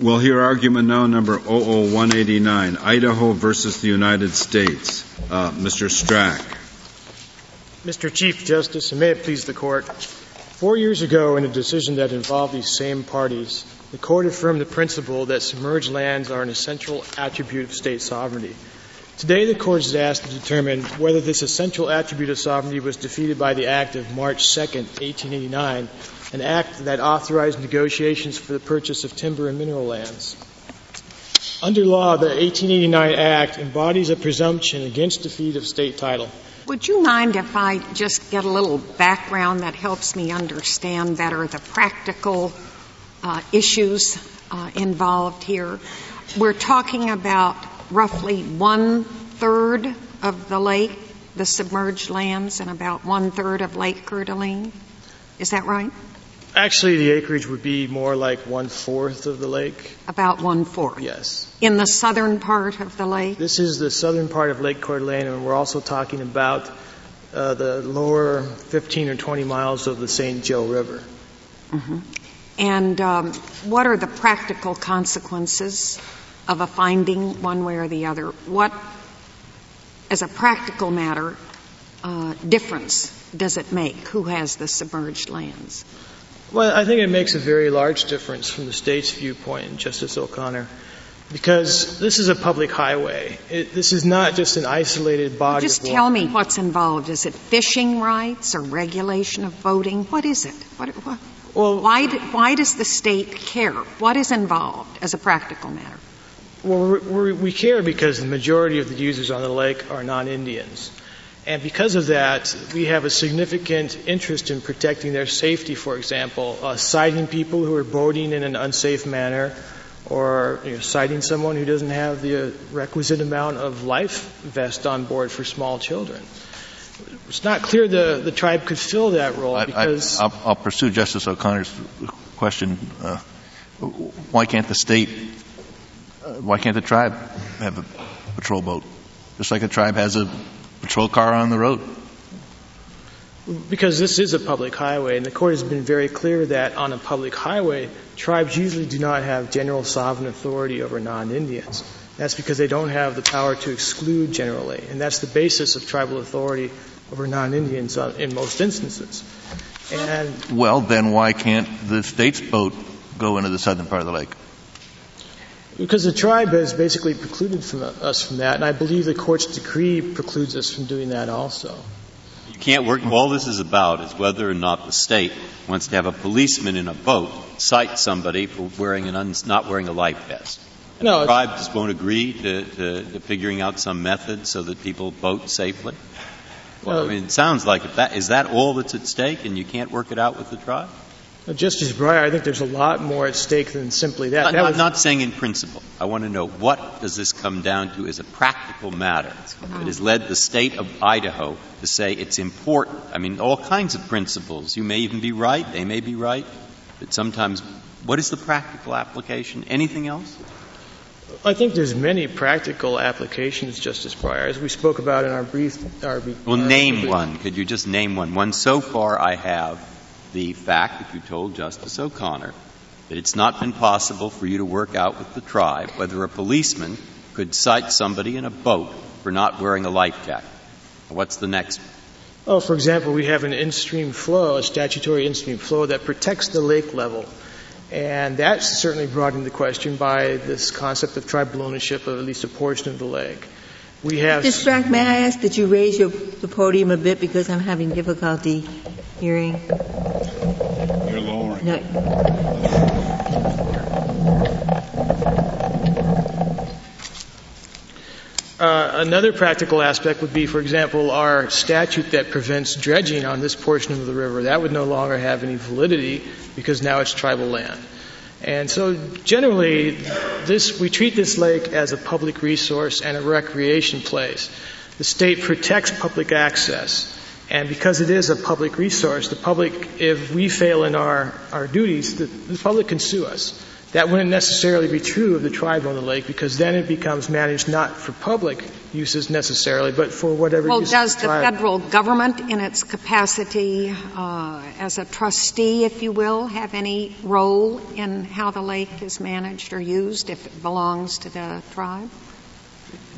We'll hear argument now number 00189, Idaho versus the United States. Uh, Mr. Strack. Mr. Chief Justice, and may it please the Court, four years ago in a decision that involved these same parties, the Court affirmed the principle that submerged lands are an essential attribute of state sovereignty. Today, the Court is asked to determine whether this essential attribute of sovereignty was defeated by the Act of March 2, 1889, an act that authorized negotiations for the purchase of timber and mineral lands. Under law, the 1889 Act embodies a presumption against defeat of state title. Would you mind if I just get a little background that helps me understand better the practical uh, issues uh, involved here? We're talking about roughly one third of the lake, the submerged lands, and about one third of Lake d'Alene. Is that right? Actually, the acreage would be more like one fourth of the lake. About one fourth? Yes. In the southern part of the lake? This is the southern part of Lake Coeur d'Alene, and we're also talking about uh, the lower 15 or 20 miles of the St. Joe River. Mm-hmm. And um, what are the practical consequences of a finding one way or the other? What, as a practical matter, uh, difference does it make? Who has the submerged lands? Well, I think it makes a very large difference from the state's viewpoint, Justice O'Connor, because this is a public highway. It, this is not just an isolated body. Just tell me what's involved. Is it fishing rights or regulation of voting? What is it? What, what, well, why, do, why does the state care? What is involved as a practical matter? Well, we care because the majority of the users on the lake are non-Indians. And because of that, we have a significant interest in protecting their safety, for example, uh, citing people who are boating in an unsafe manner or you know, citing someone who doesn't have the requisite amount of life vest on board for small children. It's not clear the, the tribe could fill that role because. I, will pursue Justice O'Connor's question. Uh, why can't the state, uh, why can't the tribe have a patrol boat? Just like a tribe has a patrol car on the road? Because this is a public highway, and the court has been very clear that on a public highway, tribes usually do not have general sovereign authority over non-Indians. That's because they don't have the power to exclude generally, and that's the basis of tribal authority over non-Indians uh, in most instances. And well, then why can't the state's boat go into the southern part of the lake? Because the tribe has basically precluded from us from that, and I believe the court's decree precludes us from doing that also. You can't work. All this is about is whether or not the state wants to have a policeman in a boat cite somebody for wearing an un, not wearing a life vest. No, the tribe just won't agree to, to, to, figuring out some method so that people boat safely. Well, I mean, it sounds like that is that all that's at stake, and you can't work it out with the tribe. Justice Breyer, I think there's a lot more at stake than simply that. I'm that was, not saying in principle. I want to know what does this come down to as a practical matter that has led the state of Idaho to say it's important. I mean, all kinds of principles. You may even be right. They may be right. But sometimes, what is the practical application? Anything else? I think there's many practical applications, Justice Breyer, as we spoke about in our brief. Our, well, our name brief. one. Could you just name one? One so far I have the fact that you told Justice O'Connor that it's not been possible for you to work out with the tribe whether a policeman could cite somebody in a boat for not wearing a life jacket. What's the next? Oh, for example, we have an in-stream flow, a statutory in-stream flow that protects the lake level. And that's certainly brought into question by this concept of tribal ownership of at least a portion of the lake. We have. Mr. Strack, may I ask that you raise your, the podium a bit because I'm having difficulty hearing. You're lowering. No. Uh, another practical aspect would be, for example, our statute that prevents dredging on this portion of the river. That would no longer have any validity because now it's tribal land. And so generally, this, we treat this lake as a public resource and a recreation place. The state protects public access. And because it is a public resource, the public, if we fail in our, our duties, the, the public can sue us. That wouldn't necessarily be true of the tribe on the lake because then it becomes managed not for public uses necessarily, but for whatever well, does the, the federal government, in its capacity uh, as a trustee, if you will, have any role in how the lake is managed or used if it belongs to the tribe?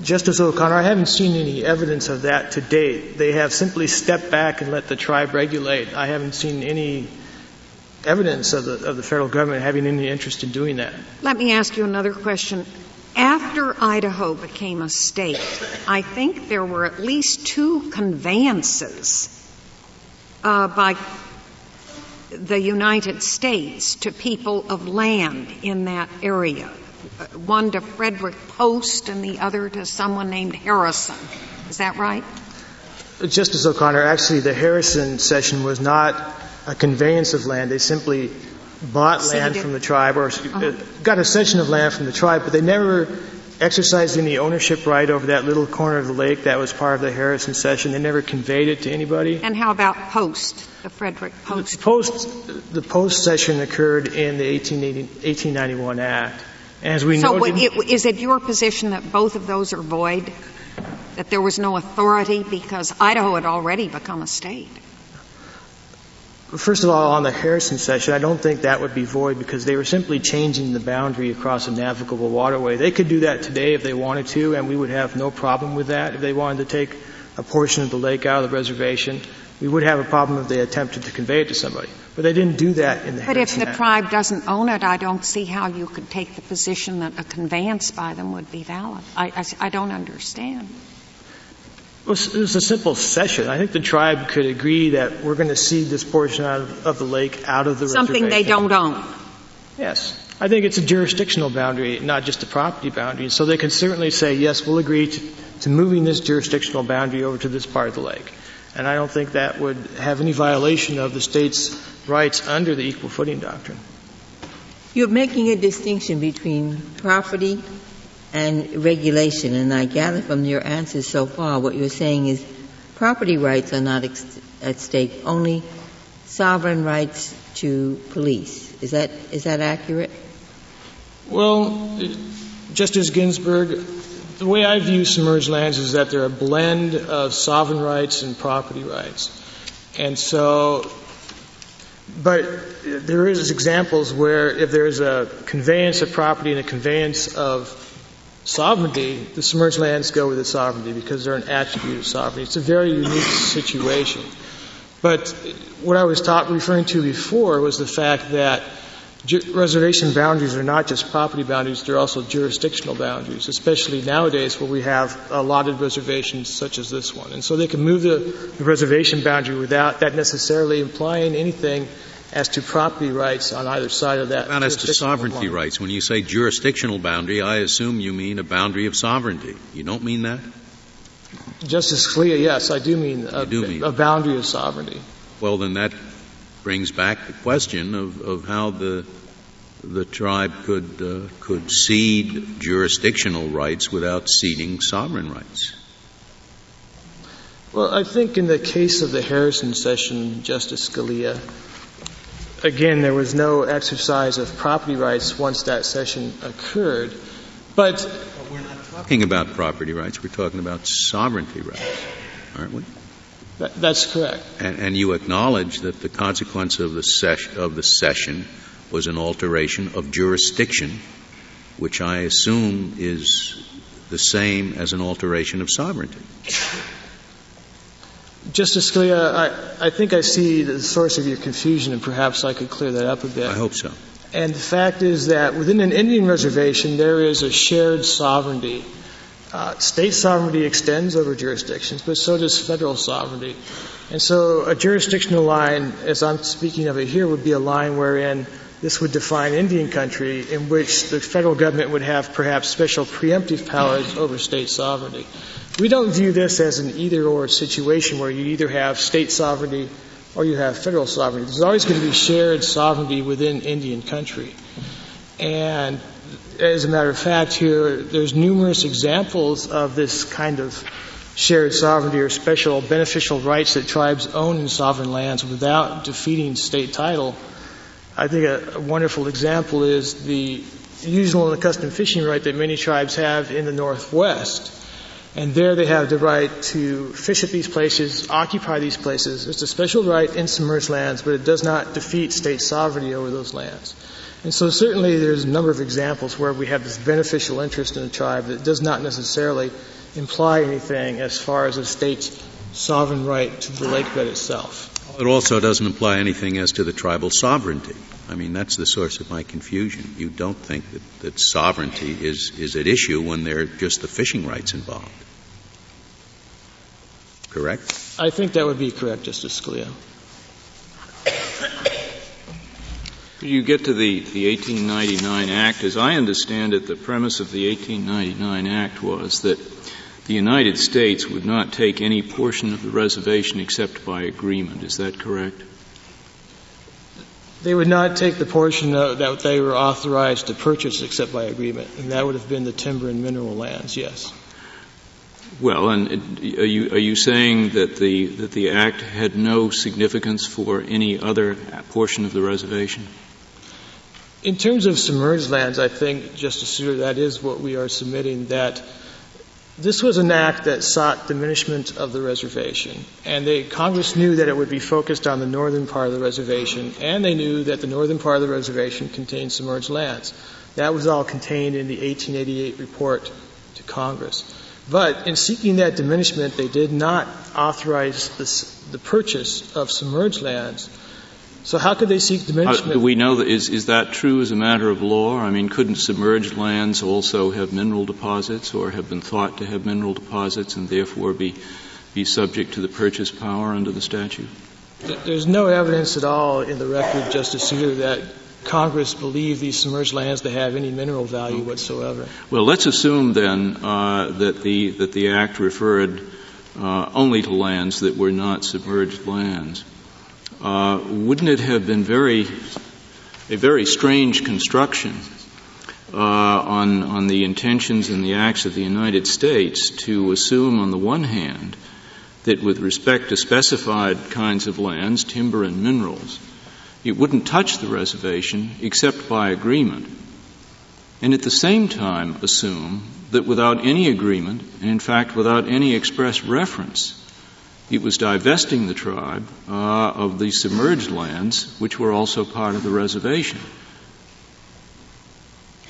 Justice O'Connor, I haven't seen any evidence of that to date. They have simply stepped back and let the tribe regulate. I haven't seen any evidence of the, of the federal government having any interest in doing that. Let me ask you another question. After Idaho became a state, I think there were at least two conveyances uh, by the United States to people of land in that area. Uh, one to Frederick Post and the other to someone named Harrison. Is that right? Justice O'Connor, actually, the Harrison cession was not a conveyance of land. They simply bought land from the tribe or uh-huh. got a cession of land from the tribe, but they never exercised any ownership right over that little corner of the lake that was part of the Harrison cession. They never conveyed it to anybody. And how about Post, the Frederick Post? The Post, the Post cession occurred in the 1891 Act. As we so noted, it, is it your position that both of those are void? That there was no authority because Idaho had already become a state? First of all, on the Harrison cession, I don't think that would be void because they were simply changing the boundary across a navigable waterway. They could do that today if they wanted to, and we would have no problem with that. If they wanted to take a portion of the lake out of the reservation, we would have a problem if they attempted to convey it to somebody. But they didn't do that in the Harris. But Harrison if the Act. tribe doesn't own it, I don't see how you could take the position that a conveyance by them would be valid. I, I, I don't understand. Well, it was a simple cession. I think the tribe could agree that we're going to cede this portion of, of, the lake out of the Something reservation. they don't own. Yes. I think it's a jurisdictional boundary, not just a property boundary. So they can certainly say, yes, we'll agree to, to moving this jurisdictional boundary over to this part of the lake. And I don't think that would have any violation of the state's rights under the equal footing doctrine. You're making a distinction between property and regulation. And I gather from your answers so far, what you're saying is property rights are not ex- at stake, only sovereign rights to police. Is that is that accurate? Well, Justice Ginsburg, the way I view submerged lands is that they're a blend of sovereign rights and property rights. And so, but there is examples where if there's a conveyance of property and a conveyance of sovereignty, the submerged lands go with the sovereignty because they're an attribute of sovereignty. It's a very unique situation. But what I was talk, referring to before was the fact that reservation boundaries are not just property boundaries, they're also jurisdictional boundaries, especially nowadays where we have allotted reservations such as this one. And so they can move the, the reservation boundary without that necessarily implying anything as to property rights on either side of that. Not as to sovereignty line. rights. When you say jurisdictional boundary, I assume you mean a boundary of sovereignty. You don't mean that? Justice Scalia, yes, I do mean, a, do mean a boundary of sovereignty. Well, then that brings back the question of, of how the the tribe could uh, could cede jurisdictional rights without ceding sovereign rights. Well, I think in the case of the Harrison cession, Justice Scalia, again, there was no exercise of property rights once that cession occurred. But, but we're not talking about property rights. We're talking about sovereignty rights, aren't we? That, that's correct. And, and, you acknowledge that the consequence of the, ses- of the cession was an alteration of jurisdiction, which I assume is the same as an alteration of sovereignty. Justice Scalia, I, I think I see the source of your confusion, and perhaps I could clear that up a bit. I hope so. And the fact is that within an Indian reservation, there is a shared sovereignty. Uh, state sovereignty extends over jurisdictions, but so does federal sovereignty. And so a jurisdictional line, as I'm speaking of it here, would be a line wherein this would define Indian country in which the federal government would have perhaps special preemptive powers over state sovereignty. We don't view this as an either or situation where you either have state sovereignty or you have federal sovereignty. There's always going to be shared sovereignty within Indian country. And as a matter of fact, here, there's numerous examples of this kind of shared sovereignty or special beneficial rights that tribes own in sovereign lands without defeating state title. I think a, a wonderful example is the usual and accustomed fishing right that many tribes have in the Northwest. And there they have the right to fish at these places, occupy these places. It's a special right in submerged lands, but it does not defeat state sovereignty over those lands. And so certainly there's a number of examples where we have this beneficial interest in a tribe that does not necessarily imply anything as far as a state's sovereign right to the lake bed itself. It also doesn't imply anything as to the tribal sovereignty. I mean, that's the source of my confusion. You don't think that, that sovereignty is, is at issue when there are just the fishing rights involved. Correct? I think that would be correct, Justice Scalia. You get to the, the 1899 Act. As I understand it, the premise of the 1899 Act was that the United States would not take any portion of the reservation except by agreement. Is that correct? They would not take the portion that they were authorized to purchase except by agreement, and that would have been the timber and mineral lands, yes. Well, and are you, are you saying that the, that the Act had no significance for any other portion of the reservation? In terms of submerged lands, I think, Justice Souter, that is what we are submitting, that this was an act that sought diminishment of the reservation. And they, Congress knew that it would be focused on the northern part of the reservation, and they knew that the northern part of the reservation contained submerged lands. That was all contained in the 1888 report to Congress. But in seeking that diminishment, they did not authorize this, the purchase of submerged lands so how could they seek diminishment? Uh, do we know that is, is that true as a matter of law? I mean, couldn't submerged lands also have mineral deposits or have been thought to have mineral deposits and therefore be, be subject to the purchase power under the statute? There's no evidence at all in the record, Justice Souter, that Congress believed these submerged lands to have any mineral value whatsoever. Well, let's assume then uh, that the that the Act referred uh, only to lands that were not submerged lands uh, wouldn't it have been very a very strange construction uh, on on the intentions and the acts of the United States to assume, on the one hand, that with respect to specified kinds of lands, timber and minerals, it wouldn't touch the reservation except by agreement, and at the same time assume that without any agreement, and in fact without any express reference it was divesting the tribe uh, of the submerged lands, which were also part of the reservation.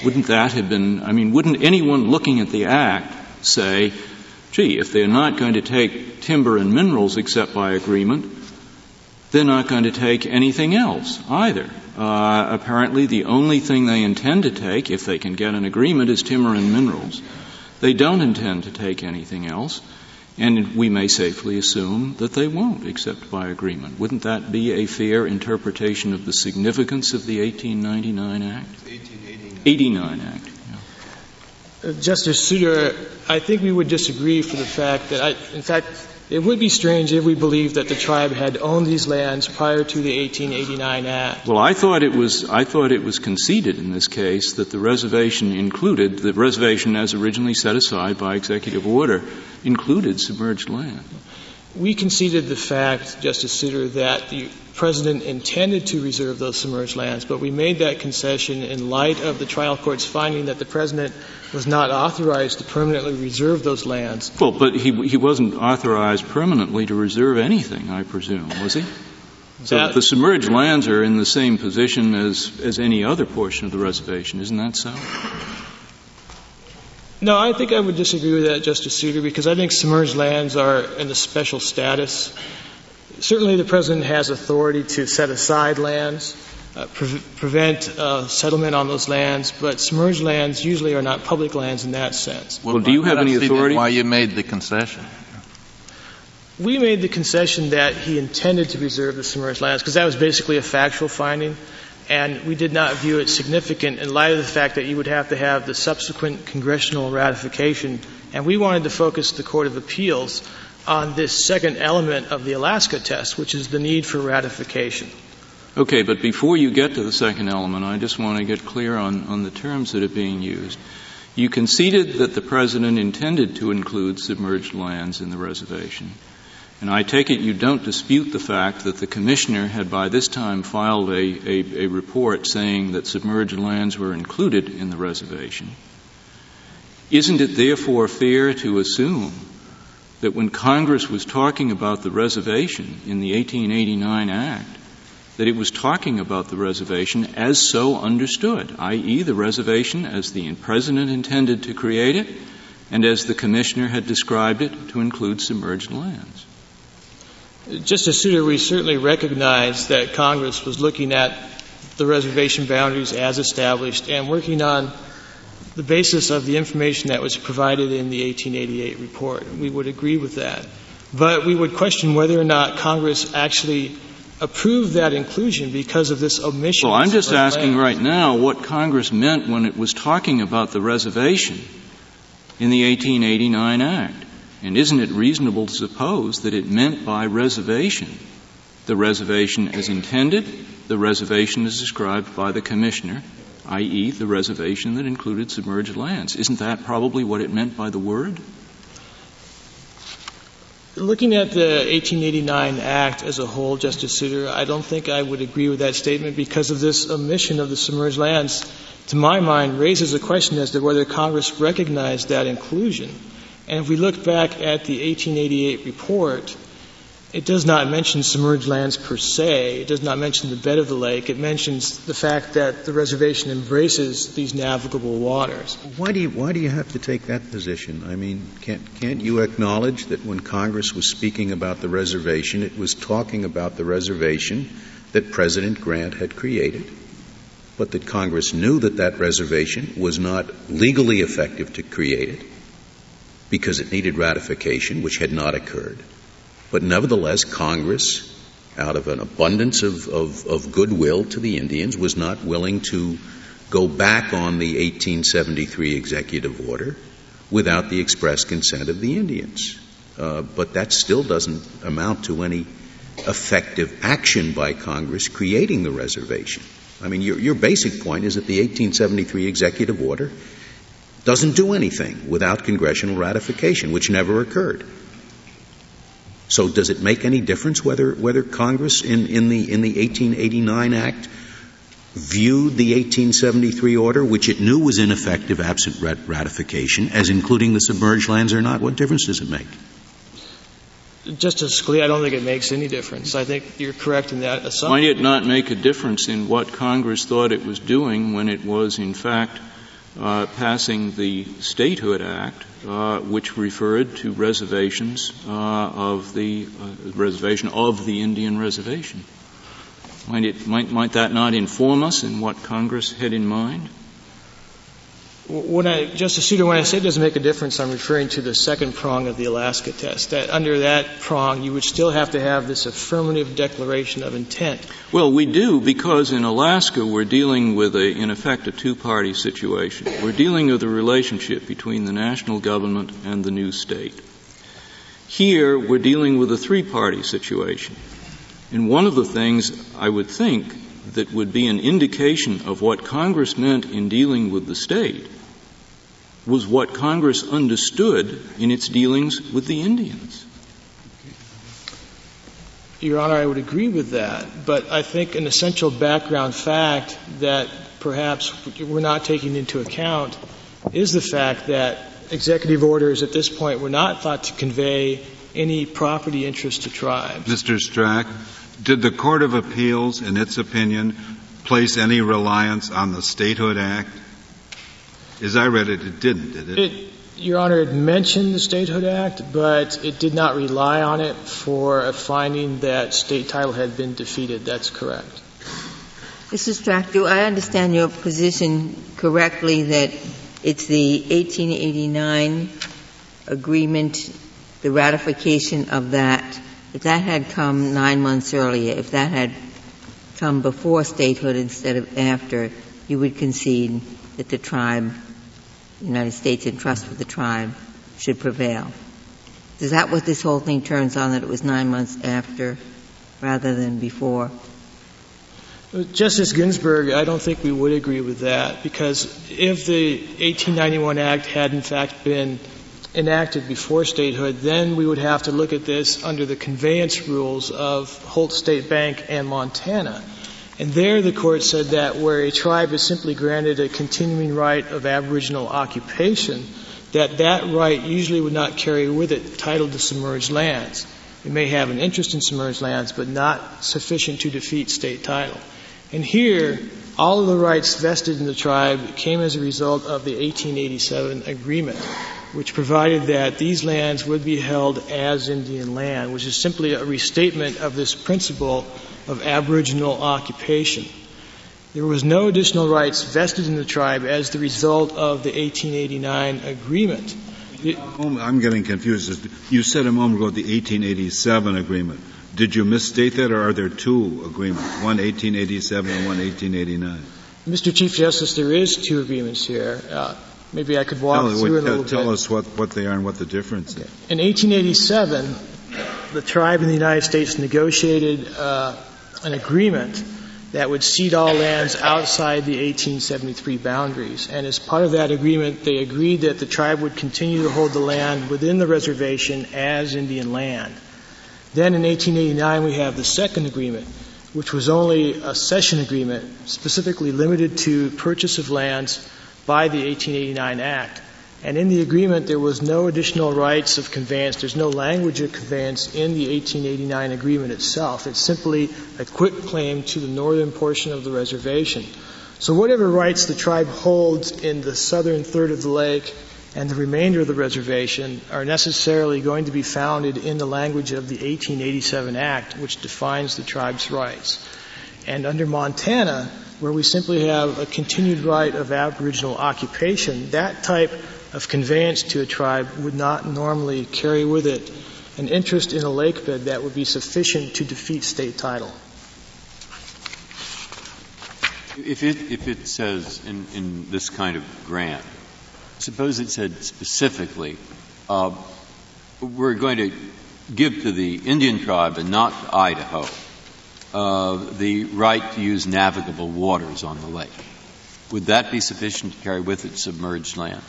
Wouldn't that have been, I mean, wouldn't anyone looking at the Act say, gee, if they're not going to take timber and minerals except by agreement, they're not going to take anything else either. Uh, apparently, the only thing they intend to take, if they can get an agreement, is timber and minerals. They don't intend to take anything else. And we may safely assume that they won't except by agreement. Wouldn't that be a fair interpretation of the significance of the 1899 Act? 1889 Act. Yeah. Uh, Justice Souter, I think we would disagree for the fact that, I, in fact, it would be strange if we believed that the tribe had owned these lands prior to the 1889 Act. Well, I thought it was I thought it was conceded in this case that the reservation included the reservation as originally set aside by executive order included submerged land. We conceded the fact, Justice Souter, that the president intended to reserve those submerged lands, but we made that concession in light of the trial court's finding that the president was not authorized to permanently reserve those lands. Well, but he, he wasn't authorized permanently to reserve anything, I presume, was he? So that, the submerged lands are in the same position as, as any other portion of the reservation, isn't that so? No, I think I would disagree with that, Justice Souter, because I think submerged lands are in a special status. Certainly the President has authority to set aside lands, uh, pre- prevent uh, settlement on those lands, but submerged lands usually are not public lands in that sense. Well, do you have any authority? Why you made the concession? We made the concession that he intended to reserve the submerged lands because that was basically a factual finding and we did not view it significant in light of the fact that you would have to have the subsequent congressional ratification. And we wanted to focus the Court of Appeals on this second element of the Alaska test, which is the need for ratification. Okay, but before you get to the second element, I just want to get clear on, on the terms that are being used. You conceded that the President intended to include submerged lands in the reservation. And I take it you don't dispute the fact that the commissioner had by this time filed a, a, a, report saying that submerged lands were included in the reservation. Isn't it therefore fair to assume that when Congress was talking about the reservation in the 1889 Act, that it was talking about the reservation as so understood, i.e., the reservation as the President intended to create it and as the Commissioner had described it to include submerged lands? Justice Souter, we certainly recognize that Congress was looking at the reservation boundaries as established and working on the basis of the information that was provided in the 1888 report. We would agree with that. But we would question whether or not Congress actually approved that inclusion because of this omission. Well, I'm just asking land. right now what Congress meant when it was talking about the reservation in the 1889 Act. And isn't it reasonable to suppose that it meant by reservation the reservation as intended, the reservation as described by the Commissioner, i.e., the reservation that included submerged lands? Isn't that probably what it meant by the word? Looking at the 1889 Act as a whole, Justice Souter, I don't think I would agree with that statement because of this omission of the submerged lands, to my mind, raises a question as to whether Congress recognized that inclusion. And if we look back at the 1888 report, it does not mention submerged lands per se. It does not mention the bed of the lake. It mentions the fact that the reservation embraces these navigable waters. Why do you, why do you have to take that position? I mean, can't, can't you acknowledge that when Congress was speaking about the reservation, it was talking about the reservation that President Grant had created, but that Congress knew that that reservation was not legally effective to create it, because it needed ratification, which had not occurred. But nevertheless, Congress, out of an abundance of, of, of goodwill to the Indians, was not willing to go back on the 1873 executive order without the express consent of the Indians. Uh, but that still doesn't amount to any effective action by Congress creating the reservation. I mean, your, your basic point is that the 1873 executive order doesn't do anything without congressional ratification, which never occurred. So does it make any difference whether, whether Congress in, in, the, in the 1889 Act viewed the 1873 order, which it knew was ineffective absent ratification, as including the submerged lands or not? What difference does it make? Justice Scalia, I don't think it makes any difference. I think you're correct in that assumption. Might it not make a difference in what Congress thought it was doing when it was, in fact, uh, passing the Statehood Act, uh, which referred to reservations uh, of the uh, reservation of the Indian reservation. Might, it, might, might that not inform us in what Congress had in mind? When I, Justice Souter, when I say it doesn't make a difference, I'm referring to the second prong of the Alaska test. That under that prong, you would still have to have this affirmative declaration of intent. Well, we do because in Alaska we're dealing with a, in effect, a two-party situation. We're dealing with a relationship between the national government and the new state. Here, we're dealing with a three-party situation. And one of the things I would think that would be an indication of what Congress meant in dealing with the state was what Congress understood in its dealings with the Indians. Your Honor, I would agree with that, but I think an essential background fact that perhaps we're not taking into account is the fact that executive orders at this point were not thought to convey any property interest to tribes. Mr. Strack, did the Court of Appeals, in its opinion, place any reliance on the Statehood Act? As I read it, it didn't, did it? it Your Honor, it mentioned the Statehood Act, but it did not rely on it for a finding that state title had been defeated. That's correct. Mr. Strack, do I understand your position correctly that it's the 1889 agreement, the ratification of that, if that had come nine months earlier, if that had come before statehood instead of after, you would concede that the tribe United States in trust with the tribe should prevail. Is that what this whole thing turns on, that it was nine months after rather than before? Justice Ginsburg, I don't think we would agree with that because if the 1891 Act had in fact been enacted before statehood, then we would have to look at this under the conveyance rules of Holt State Bank and Montana. And there the court said that where a tribe is simply granted a continuing right of aboriginal occupation, that that right usually would not carry with it title to submerged lands. It may have an interest in submerged lands, but not sufficient to defeat state title. And here, all of the rights vested in the tribe came as a result of the 1887 agreement, which provided that these lands would be held as Indian land, which is simply a restatement of this principle of aboriginal occupation. There was no additional rights vested in the tribe as the result of the 1889 agreement. I'm getting confused. You said a moment ago the 1887 agreement. Did you misstate that, or are there two agreements, one 1887 and one 1889? Mr. Chief Justice, there is two agreements here. Uh, maybe I could walk tell, through it a little tell bit. us what, what they are and what the difference is. In 1887, the tribe in the United States negotiated uh, an agreement that would cede all lands outside the 1873 boundaries. And as part of that agreement, they agreed that the tribe would continue to hold the land within the reservation as Indian land. Then in 1889, we have the second agreement, which was only a cession agreement specifically limited to purchase of lands by the 1889 Act. And in the agreement, there was no additional rights of conveyance. There's no language of conveyance in the 1889 agreement itself. It's simply a quitclaim to the northern portion of the reservation. So whatever rights the tribe holds in the southern third of the lake and the remainder of the reservation are necessarily going to be founded in the language of the 1887 Act, which defines the tribe's rights. And under Montana, where we simply have a continued right of aboriginal occupation, that type of conveyance to a tribe would not normally carry with it an interest in a lake bed that would be sufficient to defeat state title. If it, if it says in, in this kind of grant, suppose it said specifically, uh, we're going to give to the Indian tribe and not Idaho uh, the right to use navigable waters on the lake. Would that be sufficient to carry with it submerged land?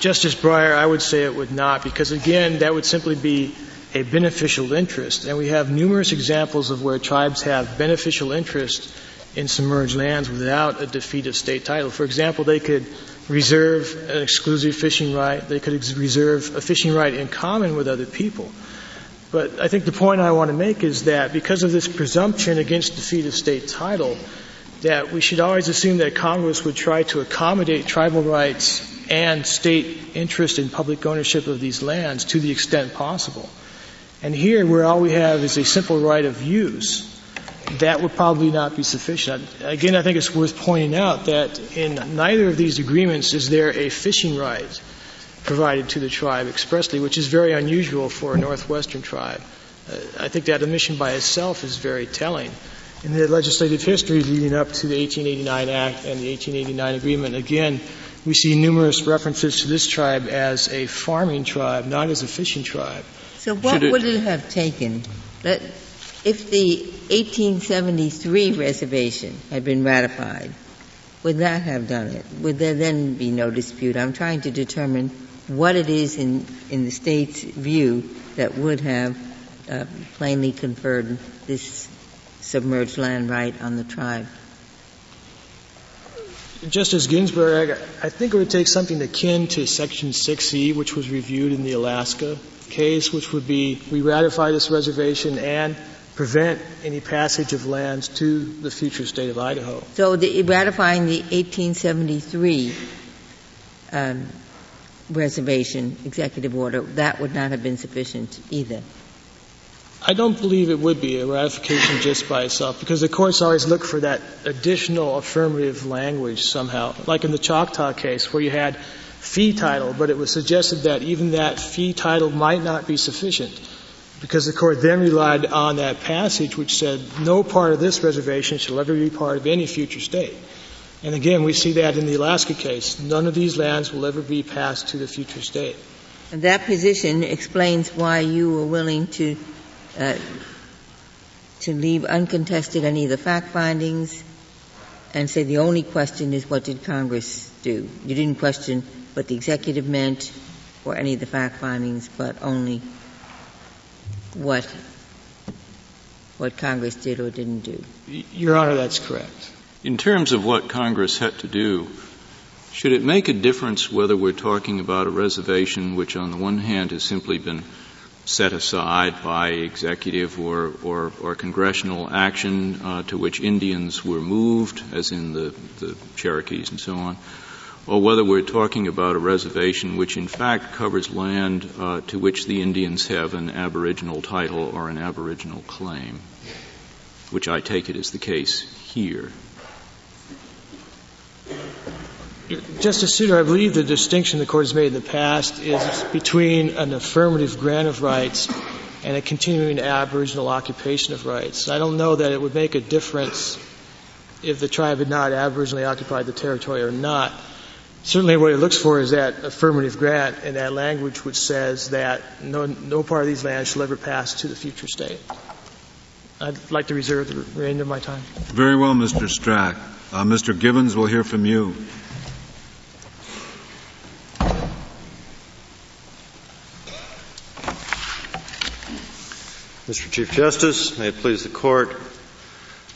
Justice Breyer, I would say it would not, because again, that would simply be a beneficial interest. And we have numerous examples of where tribes have beneficial interest in submerged lands without a defeat of state title. For example, they could reserve an exclusive fishing right. They could ex- reserve a fishing right in common with other people. But I think the point I want to make is that because of this presumption against defeat of state title, that we should always assume that Congress would try to accommodate tribal rights and state interest in public ownership of these lands to the extent possible. And here, where all we have is a simple right of use, that would probably not be sufficient. Again, I think it's worth pointing out that in neither of these agreements is there a fishing right provided to the tribe expressly, which is very unusual for a northwestern tribe. Uh, I think that omission by itself is very telling. In the legislative history leading up to the 1889 Act and the 1889 Agreement, again, we see numerous references to this tribe as a farming tribe, not as a fishing tribe. So what it, would it have taken? That if the 1873 reservation had been ratified, would that have done it? Would there then be no dispute? I'm trying to determine what it is in, in the state's view that would have uh, plainly conferred this submerged land right on the tribe. Justice Ginsburg, I think it would take something akin to Section 6E, which was reviewed in the Alaska case, which would be we ratify this reservation and prevent any passage of lands to the future state of Idaho. So the, ratifying the 1873 um, reservation executive order, that would not have been sufficient either. I don't believe it would be a ratification just by itself because the courts always look for that additional affirmative language somehow, like in the Choctaw case where you had fee title, but it was suggested that even that fee title might not be sufficient because the court then relied on that passage which said no part of this reservation shall ever be part of any future state. And again, we see that in the Alaska case. None of these lands will ever be passed to the future state. And that position explains why you were willing to uh, to leave uncontested any of the fact findings and say the only question is what did Congress do? You didn't question what the executive meant or any of the fact findings, but only what what Congress did or didn't do. Your Honor, that's correct. In terms of what Congress had to do, should it make a difference whether we're talking about a reservation which on the one hand has simply been set aside by executive or, or, or congressional action uh, to which Indians were moved, as in the, the Cherokees and so on, or whether we're talking about a reservation which in fact covers land uh, to which the Indians have an aboriginal title or an aboriginal claim, which I take it is the case here. Justice Souter, I believe the distinction the Court has made in the past is between an affirmative grant of rights and a continuing Aboriginal occupation of rights. I don't know that it would make a difference if the tribe had not aboriginally occupied the territory or not. Certainly what it looks for is that affirmative grant and that language which says that no, no part of these lands shall ever pass to the future state. I'd like to reserve the remainder of my time. Very well, Mr. Strack. Uh, Mr. Givens, we'll hear from you. Mr. Chief Justice, may it please the Court,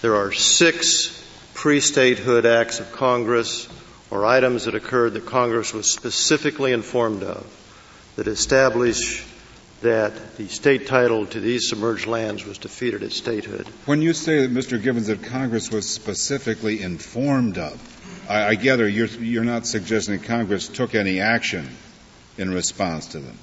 there are six pre-statehood acts of Congress or items that occurred that Congress was specifically informed of that establish that the state title to these submerged lands was defeated at statehood. When you say that, Mr. Givens, that Congress was specifically informed of, I, I gather you're, you're not suggesting that Congress took any action in response to them.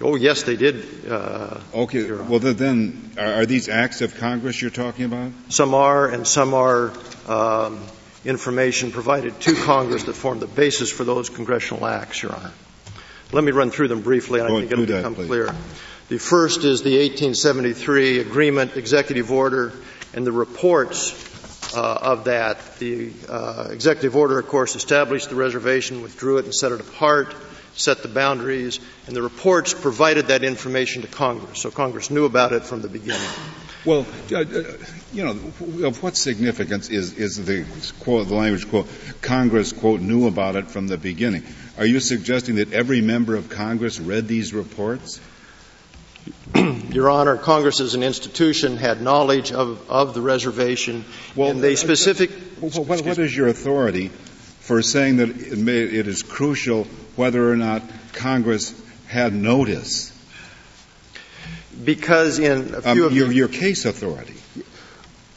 Oh, yes, they did. Uh, okay. Well, then, are, are, these acts of Congress you're talking about? Some are, and some are um, information provided to Congress that formed the basis for those congressional acts, Your Honor. Let me run through them briefly, and I think it'll that, become please. clear. The first is the 1873 Agreement Executive Order and the reports uh, of that. The uh, executive order, of course, established the reservation, withdrew it, and set it apart set the boundaries, and the reports provided that information to Congress. So Congress knew about it from the beginning. Well, uh, uh, you know, of what significance is, is the quote, the language quote, Congress quote, knew about it from the beginning? Are you suggesting that every member of Congress read these reports? Your Honor, Congress as an institution had knowledge of, of the reservation, well, and they specific. Uh, what, what is your authority for saying that it, may, it is crucial whether or not Congress had notice. Because in a few um, your, your case authority.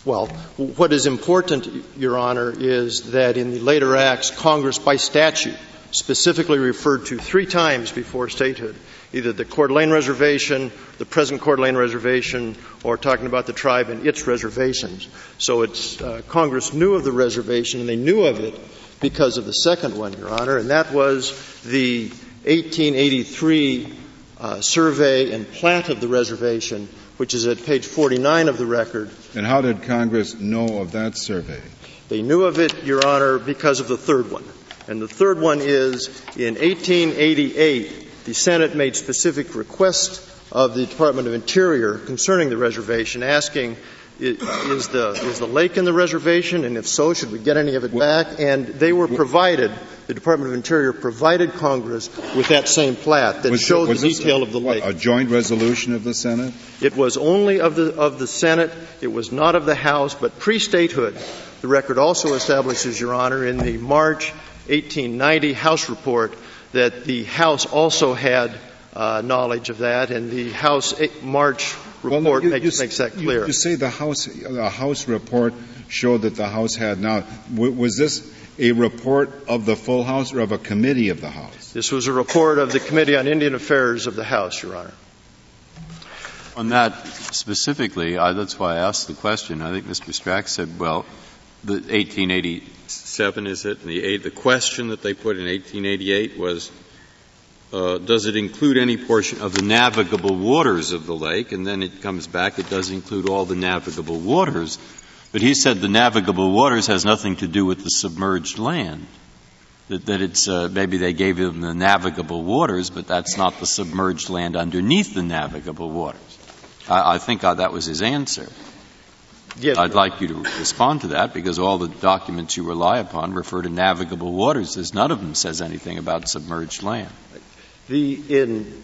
Well, what is important, Your Honor, is that in the later acts, Congress, by statute, specifically referred to three times before statehood either the Coeur d'Alene Reservation, the present Coeur d'Alene Reservation, or talking about the tribe and its reservations. So it's uh, Congress knew of the reservation and they knew of it because of the second one, Your Honor, and that was the 1883 uh, survey and plat of the reservation, which is at page 49 of the record. And how did Congress know of that survey? They knew of it, Your Honor, because of the third one. And the third one is in 1888, the Senate made specific requests of the Department of Interior concerning the reservation, asking is the is the lake in the reservation, and if so, should we get any of it back? And they were provided. The Department of Interior provided Congress with that same plat that was showed it, the detail a, of the lake. A joint resolution of the Senate. It was only of the of the Senate. It was not of the House, but pre-statehood. The record also establishes, Your Honor, in the March 1890 House report that the House also had uh, knowledge of that, and the House March report well, no, you, makes, you, makes, that clear. You, you, say the House, the House report showed that the House had now. Was this a report of the full House or of a committee of the House? This was a report of the Committee on Indian Affairs of the House, Your Honor. On that specifically, I, that's why I asked the question. I think Mr. Strack said, well, the 1887 is it? And the, the question that they put in 1888 was uh, does it include any portion of the navigable waters of the lake? And then it comes back, it does include all the navigable waters. But he said the navigable waters has nothing to do with the submerged land. That, that it's, uh, maybe they gave him the navigable waters, but that's not the submerged land underneath the navigable waters. I, I think uh, that was his answer. Yes, I'd like you to respond to that because all the documents you rely upon refer to navigable waters. There's none of them says anything about submerged land. The, in,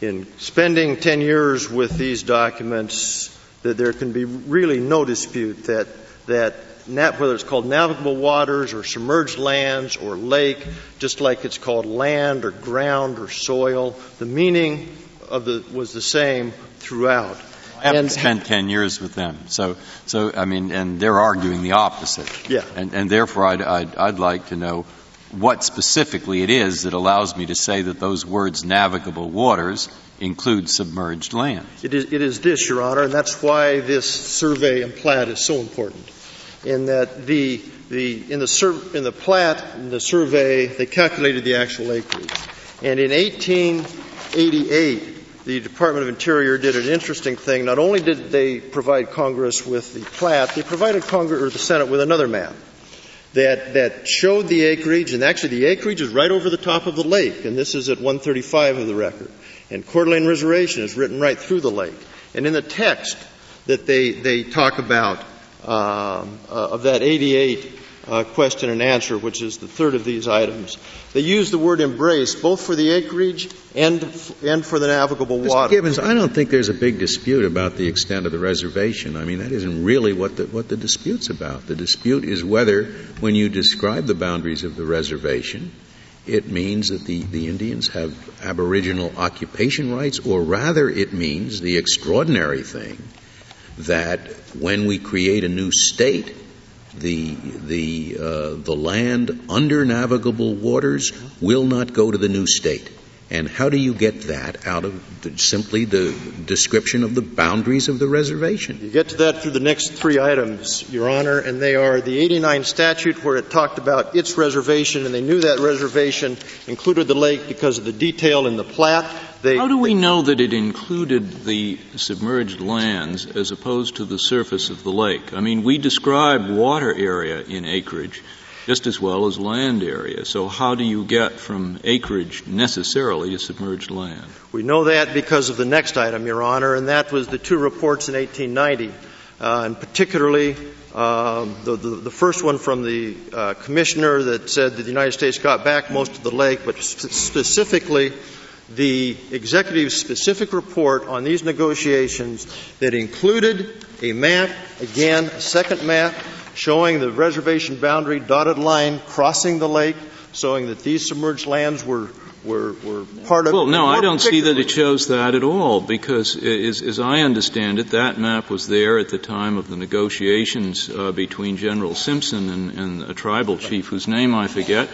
in spending 10 years with these documents, that there can be really no dispute that, that whether it's called navigable waters or submerged lands or lake, just like it's called land or ground or soil, the meaning of the, was the same throughout. I haven't and, spent 10 years with them. So, so, I mean, and they're arguing the opposite. Yeah. And, and therefore I'd, I'd, I'd like to know what specifically it is that allows me to say that those words navigable waters include submerged land. It is, it is this, Your Honor, and that's why this survey and plat is so important. In that the, the, in the, sur- in the plat, in the survey, they calculated the actual acreage. And in 1888, the Department of Interior did an interesting thing. Not only did they provide Congress with the plat, they provided Congress or the Senate with another map that, that showed the acreage, and actually the acreage is right over the top of the lake, and this is at 135 of the record. And Coeur d'Alene Reservation is written right through the lake. And in the text that they, they talk about um, uh, of that 88 uh, question and answer, which is the third of these items. They use the word embrace both for the acreage and, and for the navigable Mr. water. Givens, I don't think there's a big dispute about the extent of the reservation. I mean, that isn't really what the, what the dispute's about. The dispute is whether, when you describe the boundaries of the reservation, it means that the, the Indians have aboriginal occupation rights, or rather it means the extraordinary thing that when we create a new state, the the uh, the land under navigable waters will not go to the new state. And how do you get that out of the, simply the description of the boundaries of the reservation? You get to that through the next three items, Your Honor, and they are the 89 statute where it talked about its reservation, and they knew that reservation included the lake because of the detail in the plat. They, How do we know that it included the submerged lands as opposed to the surface of the lake? I mean, we describe water area in acreage just as well as land area. So how do you get from acreage necessarily to submerged land? We know that because of the next item, Your Honor, and that was the two reports in 1890, uh, and particularly um, the, the, the, first one from the uh, commissioner that said that the United States got back most of the lake, but sp- specifically the executive's specific report on these negotiations that included a map, again, a second map, showing the reservation boundary dotted line crossing the lake, showing that these submerged lands were were, were part of. Well, no, I don't see that it shows that at all because, as, as, I understand it, that map was there at the time of the negotiations uh, between General Simpson and, and, a tribal chief whose name I forget.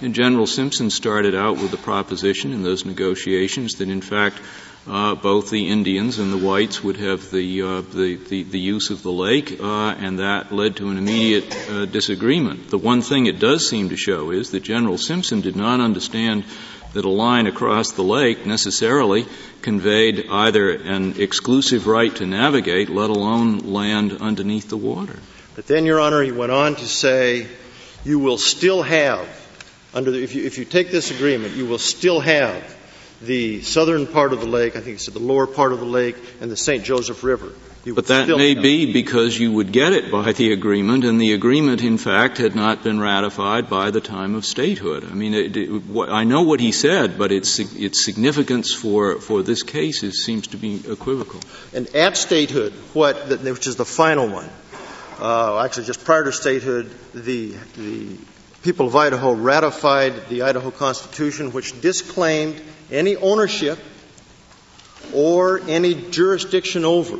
And General Simpson started out with the proposition in those negotiations that, in fact, uh, both the Indians and the whites would have the, uh, the, the, the, use of the lake, uh, and that led to an immediate uh, disagreement. The one thing it does seem to show is that General Simpson did not understand that a line across the lake necessarily conveyed either an exclusive right to navigate, let alone land underneath the water. But then, Your Honor, he went on to say, you will still have, under the, if, you, if you take this agreement, you will still have the southern part of the lake, I think said the lower part of the lake, and the St. Joseph River. But that may be because you would get it by the agreement, and the agreement, in fact, had not been ratified by the time of statehood. I mean, it, it, what, I know what he said, but its, its significance for, for this case is, seems to be equivocal. And at statehood, what, which is the final one, uh, actually just prior to statehood, the, the people of Idaho ratified the Idaho Constitution, which disclaimed any ownership or any jurisdiction over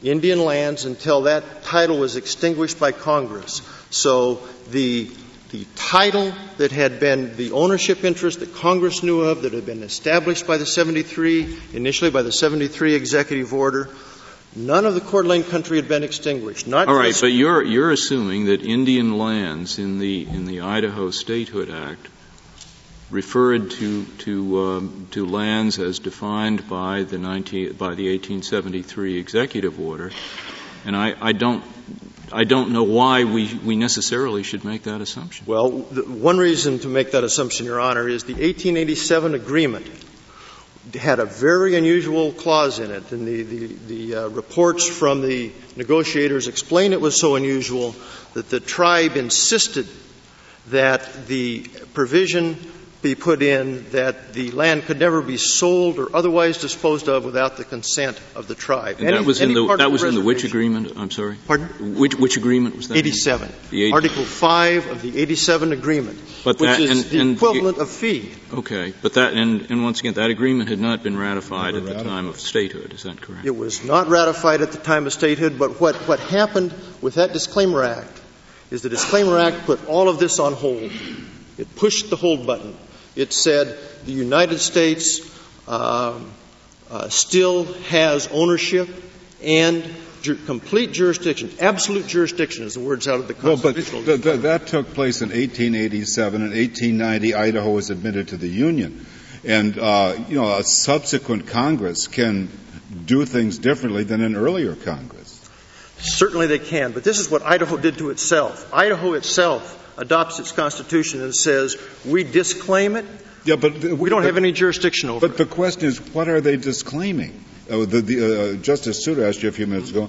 Indian lands until that title was extinguished by Congress. So the the title that had been the ownership interest that Congress knew of, that had been established by the 73, initially by the 73 executive order, none of the Coeur d'Alene country had been extinguished. Not All right, but you're, you're assuming that Indian lands in the, in the Idaho Statehood Act referred to to um, to lands as defined by the 19, by the 1873 executive order, and I, I don't. I don't know why we, we necessarily should make that assumption. Well, the, one reason to make that assumption, Your Honor, is the 1887 agreement had a very unusual clause in it, and the, the, the uh, reports from the negotiators explain it was so unusual that the tribe insisted that the provision be put in that the land could never be sold or otherwise disposed of without the consent of the tribe. And any, that was in the, that was the in the which agreement? I'm sorry. Pardon? Which, which agreement was that? 87. The Article 5 of the 87 agreement, but which is and, the and equivalent the, of fee. Okay, but that and, and once again, that agreement had not been ratified Never at ratified. the time of statehood. Is that correct? It was not ratified at the time of statehood. But what what happened with that Disclaimer Act is the Disclaimer Act put all of this on hold. It pushed the hold button it said the United States uh, uh, still has ownership and ju- complete jurisdiction, absolute jurisdiction is the words out of the Constitution. Well, but th- th- that took place in 1887. In 1890, Idaho was admitted to the Union. And, uh, you know, a subsequent Congress can do things differently than an earlier Congress. Certainly they can, but this is what Idaho did to itself. Idaho itself adopts its constitution and says we disclaim it. Yeah, but the, we don't but, have any jurisdiction over but it. But the question is, what are they disclaiming? Uh, the, the, uh, Justice Souter asked you a few minutes ago,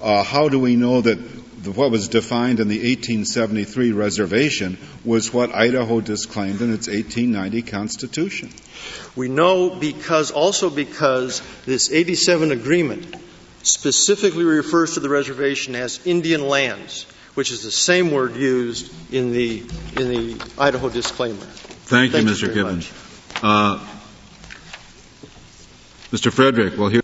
uh, how do we know that the, what was defined in the 1873 reservation was what Idaho disclaimed in its 1890 Constitution? We know because, also because this 87 agreement specifically refers to the reservation as Indian lands which is the same word used in the, in the Idaho disclaimer. Thank, Thank you, Mr. Givens. Uh, Mr. Frederick, well, here.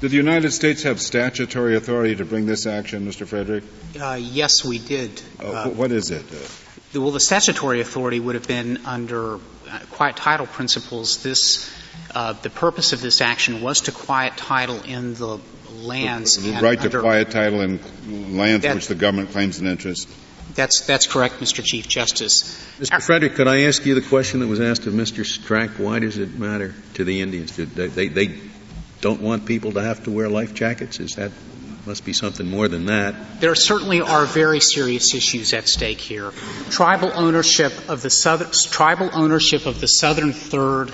Did the United States have statutory authority to bring this action, Mr. Frederick? Uh, yes, we did. Uh, what is it? well, the statutory authority would have been under uh, quiet title principles. This uh, the purpose of this action was to quiet title in the lands. The, the right to quiet title in lands that, which the government claims an interest. That's that's correct, Mr. Chief Justice. Mr. Our, Frederick, could I ask you the question that was asked of Mr. Strack? Why does it matter to the Indians? They, they, they don't want people to have to wear life jackets. Is that must be something more than that. There certainly are very serious issues at stake here. Tribal ownership of the southern, tribal ownership of the southern third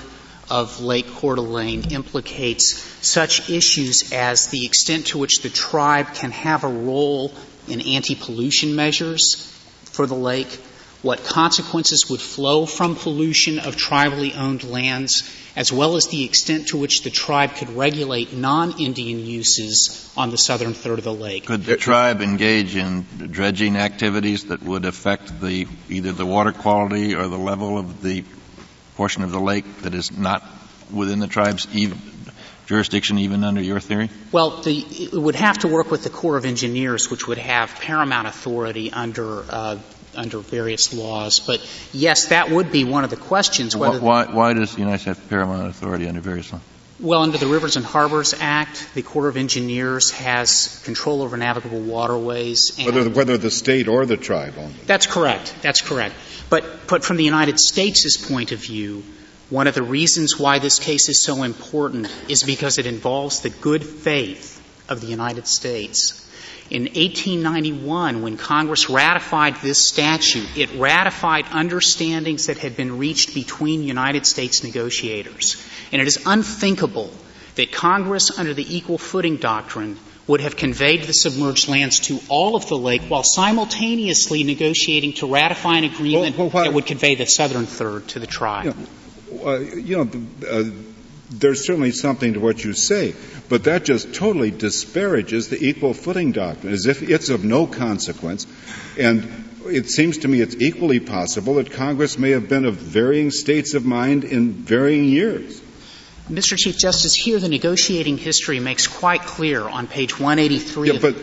of Lake Coeur d'Alene implicates such issues as the extent to which the tribe can have a role in anti-pollution measures for the lake, what consequences would flow from pollution of tribally owned lands, as well as the extent to which the tribe could regulate non-Indian uses on the southern third of the lake. Could the tribe engage in dredging activities that would affect the either the water quality or the level of the portion of the lake that is not within the tribe's even, jurisdiction even under your theory? Well, the, it would have to work with the Corps of Engineers, which would have paramount authority under uh, under various laws. But yes, that would be one of the questions. Why, why, why does the United States have paramount authority under various laws? Well, under the Rivers and Harbors Act, the Corps of Engineers has control over navigable waterways. whether, whether the state or the tribe owns it. That's correct. That's correct. But, but from the United States' point of view, one of the reasons why this case is so important is because it involves the good faith of the United States. In 1891, when Congress ratified this statute, it ratified understandings that had been reached between United States negotiators. And it is unthinkable that Congress, under the Equal Footing Doctrine, would have conveyed the submerged lands to all of the lake while simultaneously negotiating to ratify an agreement well, well, that would convey the southern third to the tribe. You know, uh, you know uh, there's certainly something to what you say, but that just totally disparages the equal footing doctrine as if it's of no consequence. And it seems to me it's equally possible that Congress may have been of varying states of mind in varying years. Mr. Chief Justice, here the negotiating history makes quite clear on page 183. Yeah, but,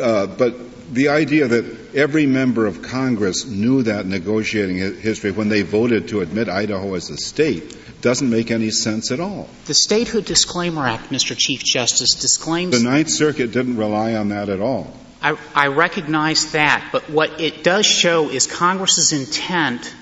uh, but the idea that every member of Congress knew that negotiating history when they voted to admit Idaho as a state doesn't make any sense at all. The Statehood Disclaimer Act, Mr. Chief Justice, disclaims. The Ninth Circuit didn't rely on that at all. I, I recognize that, but what it does show is Congress's intent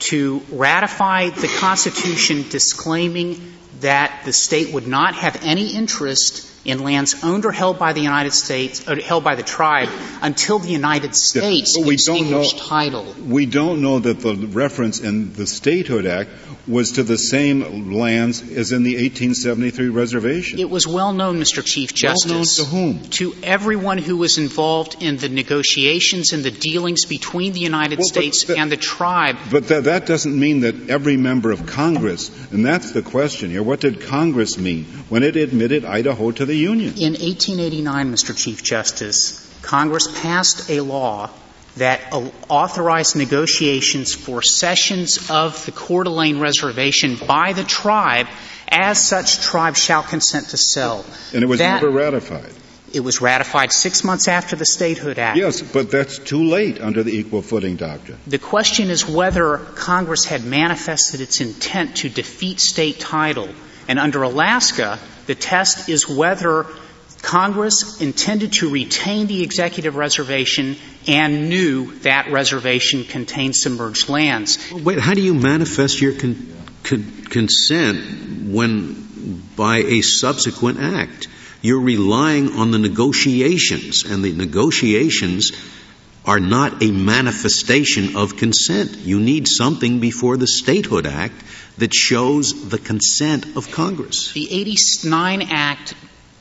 to ratify the Constitution disclaiming that the state would not have any interest in lands owned or held by the United States, or held by the tribe, until the United States yeah, we extinguished don't know, title. We don't know that the reference in the Statehood Act was to the same lands as in the 1873 reservation. It was well known, Mr. Chief Justice. Well known to whom? To everyone who was involved in the negotiations and the dealings between the United well, States and the tribe. But that, that doesn't mean that every member of Congress, and that's the question here, what did Congress mean when it admitted Idaho to the Union? In 1889, Mr. Chief Justice, Congress passed a law that authorized negotiations for cessions of the Coeur d'Alene Reservation by the tribe as such tribe shall consent to sell. And it was that, never ratified. It was ratified six months after the Statehood Act. Yes, but that's too late under the Equal Footing Doctrine. The question is whether Congress had manifested its intent to defeat state title. And under Alaska, the test is whether Congress intended to retain the executive reservation and knew that reservation contained submerged lands. Wait, how do you manifest your con- con- consent when by a subsequent act? You're relying on the negotiations, and the negotiations are not a manifestation of consent. You need something before the Statehood Act that shows the consent of Congress. The 89 Act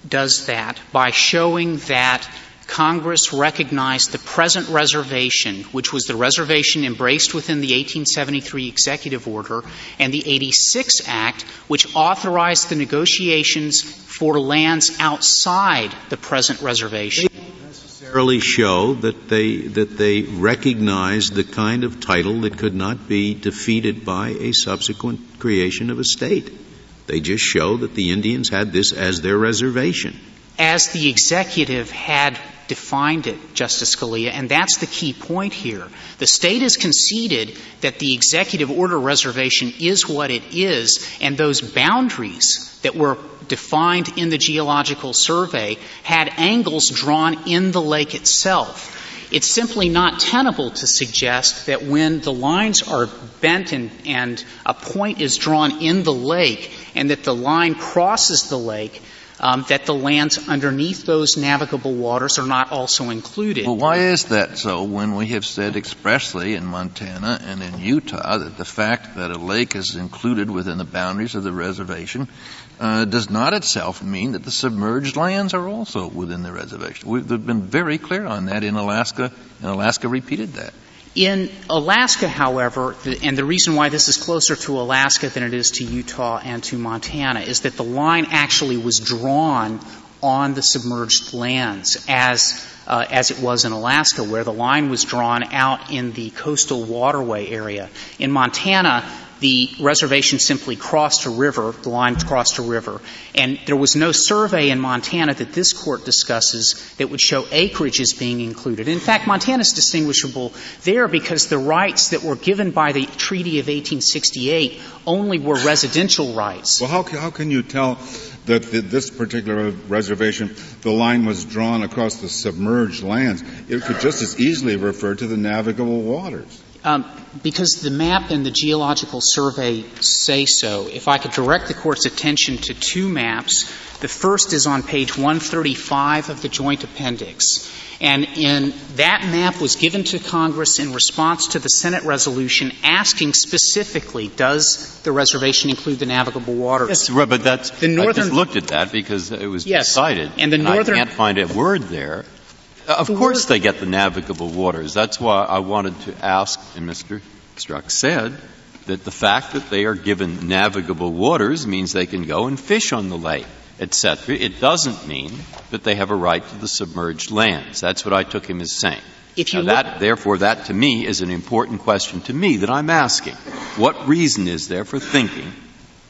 does that by showing that Congress recognized the present reservation, which was the reservation embraced within the 1873 executive order, and the 86 Act, which authorized the negotiations for lands outside the present reservation. Necessarily show that they that they recognized the kind of title that could not be defeated by a subsequent creation of a state. They just show that the Indians had this as their reservation. As the executive had defined it, Justice Scalia, and that's the key point here. The state has conceded that the executive order reservation is what it is, and those boundaries that were defined in the geological survey had angles drawn in the lake itself. It's simply not tenable to suggest that when the lines are bent and, and a point is drawn in the lake and that the line crosses the lake, um, that the lands underneath those navigable waters are not also included. Well, why is that so when we have said expressly in Montana and in Utah that the fact that a lake is included within the boundaries of the reservation uh, does not itself mean that the submerged lands are also within the reservation. We've been very clear on that in Alaska, and Alaska repeated that. In Alaska, however, and the reason why this is closer to Alaska than it is to Utah and to Montana is that the line actually was drawn on the submerged lands as uh, as it was in Alaska, where the line was drawn out in the coastal waterway area. In Montana, the reservation simply crossed a river, the line crossed a river, and there was no survey in Montana that this court discusses that would show acreage as being included. In fact, Montana is distinguishable there because the rights that were given by the Treaty of 1868 only were residential rights. Well, how, how can you tell that this particular reservation, the line was drawn across the submerged lands? It could just as easily refer to the navigable waters. Um, because the map and the geological survey say so, if I could direct the Court's attention to two maps. The first is on page 135 of the Joint Appendix. And in that map was given to Congress in response to the Senate resolution asking specifically, does the reservation include the navigable waters? Yes, but that's, the northern, I just looked at that because it was yes, decided. And the northern, I can't find a word there of course they get the navigable waters. That's why I wanted to ask, and Mr. Strack said, that the fact that they are given navigable waters means they can go and fish on the lake, etc. It doesn't mean that they have a right to the submerged lands. That's what I took him as saying. If you that, therefore, that to me is an important question to me that I'm asking. What reason is there for thinking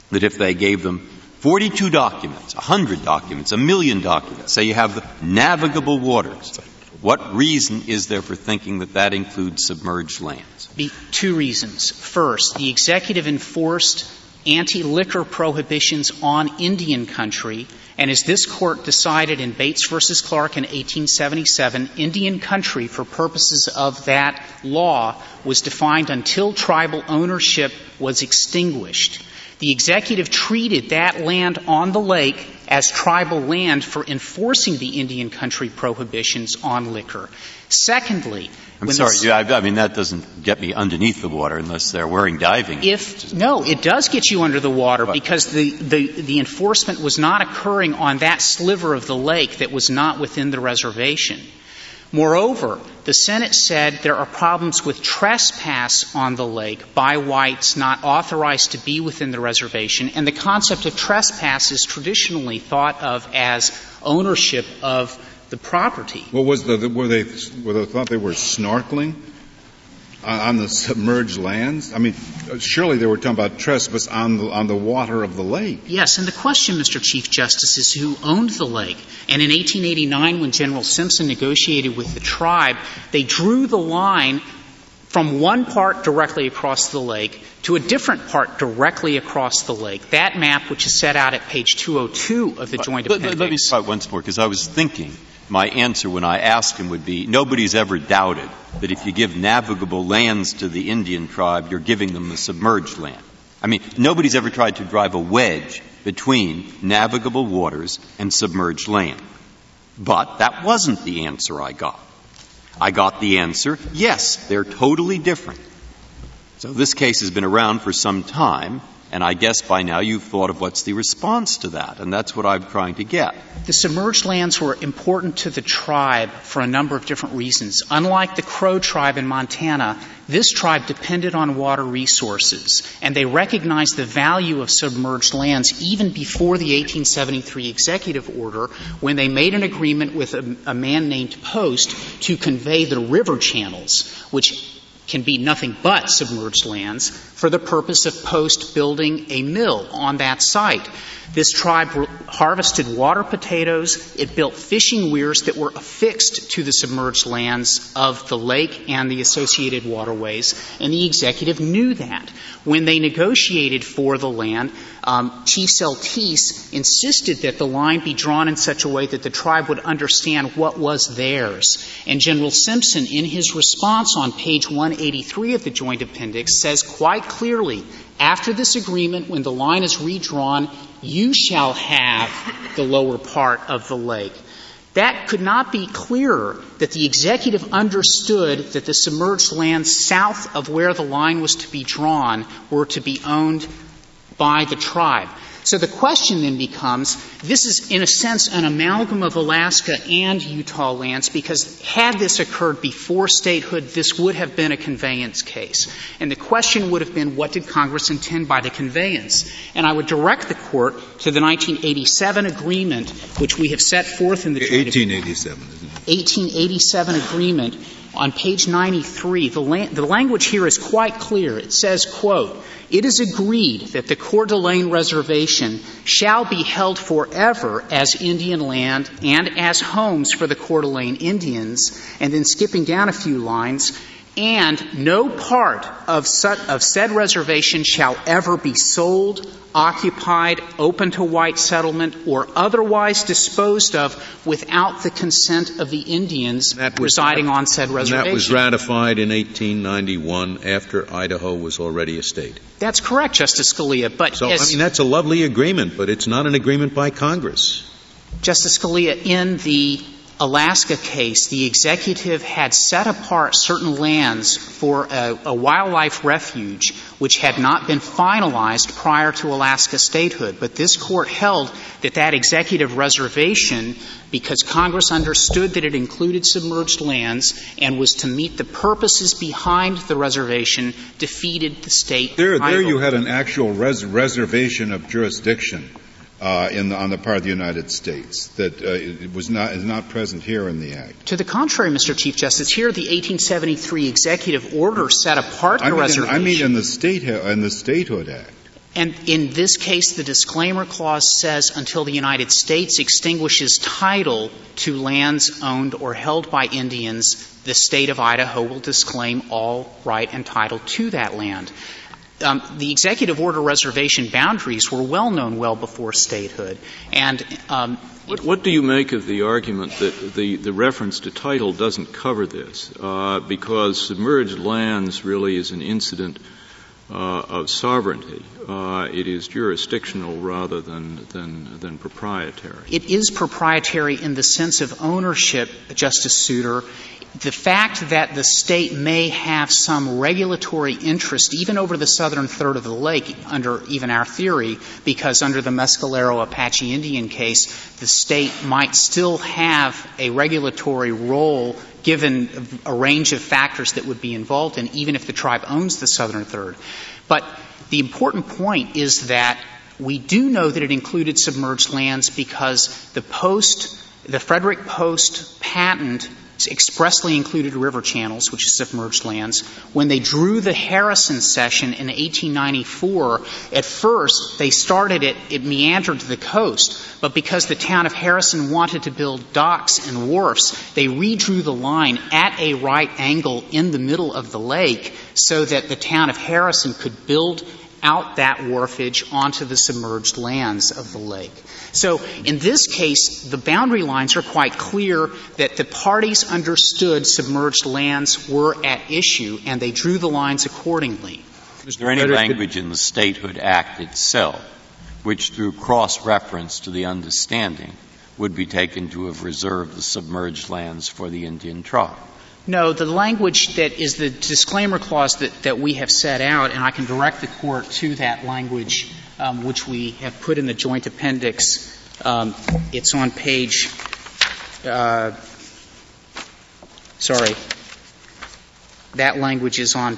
that if they gave them 42 documents, 100 documents, a million documents. Say you have navigable waters. What reason is there for thinking that that includes submerged lands? Be two reasons. First, the executive enforced anti-liquor prohibitions on Indian country, and as this court decided in Bates versus Clark in 1877, Indian country, for purposes of that law, was defined until tribal ownership was extinguished. The executive treated that land on the lake as tribal land for enforcing the Indian country prohibitions on liquor. Secondly, I'm sorry, yeah, I, I, mean that doesn't get me underneath the water unless they're wearing diving. If no, it does get you under the water but, because the, the the enforcement was not occurring on that sliver of the lake that was not within the reservation. Moreover, the Senate said there are problems with trespass on the lake by whites not authorized to be within the reservation, and the concept of trespass is traditionally thought of as ownership of the property. What was the, were they, were they thought they were snorkeling? On the submerged lands? I mean, surely they were talking about trespass on the, on the water of the lake. Yes, and the question, Mr. Chief Justice, is who owned the lake. And in 1889, when General Simpson negotiated with the tribe, they drew the line from one part directly across the lake to a different part directly across the lake. That map, which is set out at page 202 of the joint but, appendix. Let me start once more, because I was thinking my answer when I asked him would be nobody's ever doubted that if you give navigable lands to the Indian tribe, you're giving them the submerged land. I mean, nobody's ever tried to drive a wedge between navigable waters and submerged land. But that wasn't the answer I got. I got the answer, yes, they're totally different. So this case has been around for some time, and I guess by now you've thought of what's the response to that, and that's what I'm trying to get. The submerged lands were important to the tribe for a number of different reasons. Unlike the Crow tribe in Montana, this tribe depended on water resources, and they recognized the value of submerged lands even before the 1873 executive order when they made an agreement with a, a man named Post to convey the river channels, which can be nothing but submerged lands for the purpose of post building a mill on that site. This tribe harvested water potatoes. It built fishing weirs that were affixed to the submerged lands of the lake and the associated waterways, and the executive knew that. When they negotiated for the land, um, Seltice insisted that the line be drawn in such a way that the tribe would understand what was theirs. And General Simpson, in his response on page 183 of the Joint Appendix, says quite clearly after this agreement, when the line is redrawn, you shall have the lower part of the lake. That could not be clearer that the executive understood that the submerged lands south of where the line was to be drawn were to be owned by the tribe. So the question then becomes this is, in a sense, an amalgam of Alaska and Utah lands because had this occurred before statehood, this would have been a conveyance case. And the question would have been what did Congress intend by the conveyance? And I would direct the Court to the 1987 agreement, which we have set forth in the 1887, 1887 agreement on page 93. The, la- the language here is quite clear. It says, quote, it is agreed that the Coeur d'Alene Reservation shall be held forever as Indian land and as homes for the Coeur d'Alene Indians. And then skipping down a few lines, and no part of, of said reservation shall ever be sold, occupied, open to white settlement, or otherwise disposed of without the consent of the Indians residing on said reservation. that was ratified in 1891 after Idaho was already a state. That's correct, Justice Scalia. But so, I mean, that's a lovely agreement, but it's not an agreement by Congress. Justice Scalia, in the Alaska case, the executive had set apart certain lands for a, a, wildlife refuge which had not been finalized prior to Alaska statehood. But this court held that that executive reservation, because Congress understood that it included submerged lands and was to meet the purposes behind the reservation, defeated the state. There, there you had an actual res- reservation of jurisdiction uh, the, on the part of the United States that uh, was not is not present here in the Act. To the contrary, Mr. Chief Justice, here the 1873 executive order set apart I the mean, reservation. I mean, in the state in the Statehood Act. And in this case, the disclaimer clause says until the United States extinguishes title to lands owned or held by Indians, the state of Idaho will disclaim all right and title to that land the executive order reservation boundaries were well known well before statehood. And um, what, what, do you make of the argument that the, the reference to title doesn't cover this uh, because submerged lands really is an incident uh, of sovereignty. Uh, it is jurisdictional rather than, than, than proprietary. It is proprietary in the sense of ownership, Justice Souter. The fact that the state may have some regulatory interest, even over the southern third of the lake, under even our theory, because under the Mescalero Apache Indian case, the state might still have a regulatory role given a range of factors that would be involved in, even if the tribe owns the southern third. But the important point is that we do know that it included submerged lands because the post, the Frederick Post patent expressly included river channels, which is submerged lands. When they drew the Harrison cession in 1894, at first they started it, it meandered to the coast, but because the town of Harrison wanted to build docks and wharfs, they redrew the line at a right angle in the middle of the lake so that the town of Harrison could build out that wharfage onto the submerged lands of the lake. So in this case, the boundary lines are quite clear that the parties understood submerged lands were at issue and they drew the lines accordingly. Is there any language in the Statehood Act itself which, through cross reference to the understanding, would be taken to have reserved the submerged lands for the Indian tribe? No, the language that is the disclaimer clause that, that we have set out, and I can direct the court to that language, um, which we have put in the joint appendix. Um, it's on page, uh, sorry, that language is on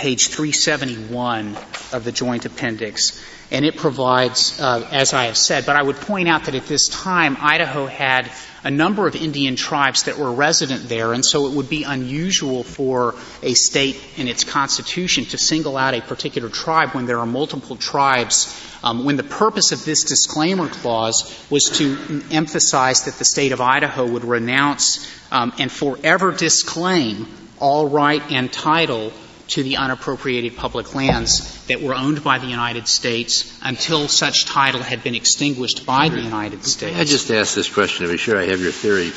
page 371 of the joint appendix and it provides, uh, as I have said, but I would point out that at this time, Idaho had a number of Indian tribes that were resident there, and so it would be unusual for a state in its constitution to single out a particular tribe when there are multiple tribes. Um, when the purpose of this disclaimer clause was to emphasize that the state of Idaho would renounce um, and forever disclaim all right and title to the unappropriated public lands that were owned by the United States until such title had been extinguished by the United States. I just asked this question to be sure I have your theory.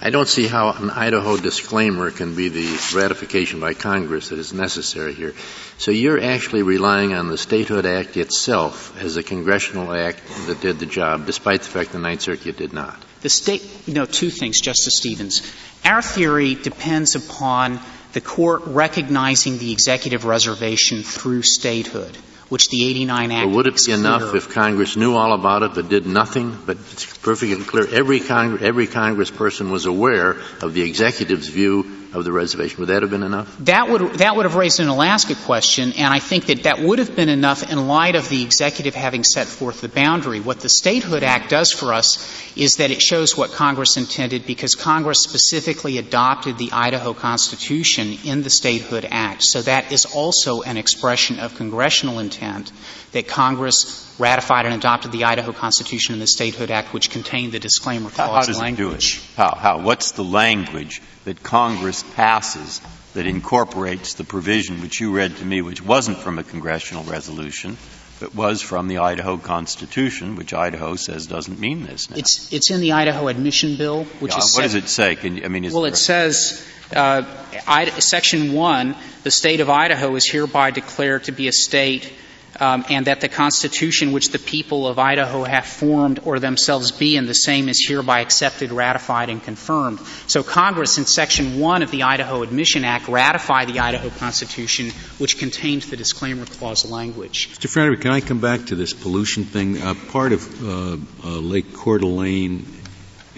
I don't see how an Idaho disclaimer can be the ratification by Congress that is necessary here. So you're actually relying on the Statehood Act itself as a congressional act that did the job, despite the fact the Ninth Circuit did not. The state, you know, two things, Justice Stevens. Our theory depends upon the court recognizing the executive reservation through statehood, which the 89 Act would it be enough if Congress knew all about it but did nothing? But it's perfectly clear every, Cong- every Congressperson was aware of the executive's view of the reservation. Would that have been enough? That would that would have raised an Alaska question, and I think that that would have been enough in light of the executive having set forth the boundary. What the Statehood Act does for us is that it shows what Congress intended because Congress specifically adopted the Idaho Constitution in the Statehood Act. So that is also an expression of congressional intent that Congress ratified and adopted the Idaho Constitution and the Statehood Act, which contained the disclaimer clause how, how does language. It do it? How? How? What's the language that Congress passes that incorporates the provision which you read to me, which wasn't from a congressional resolution, but was from the Idaho Constitution, which Idaho says doesn't mean this now. It's, it's in the Idaho Admission Bill, which yeah, is. What does it say? Can you, I mean, well, it says, uh, I, Section 1, the state of Idaho is hereby declared to be a state um, and that the Constitution which the people of Idaho have formed or themselves be and the same is hereby accepted, ratified, and confirmed. So Congress, in Section 1 of the Idaho Admission Act, ratified the Idaho Constitution, which contains the disclaimer clause language. Mr. Frederick, can I come back to this pollution thing? Uh, part of uh, uh, Lake Coeur d'Alene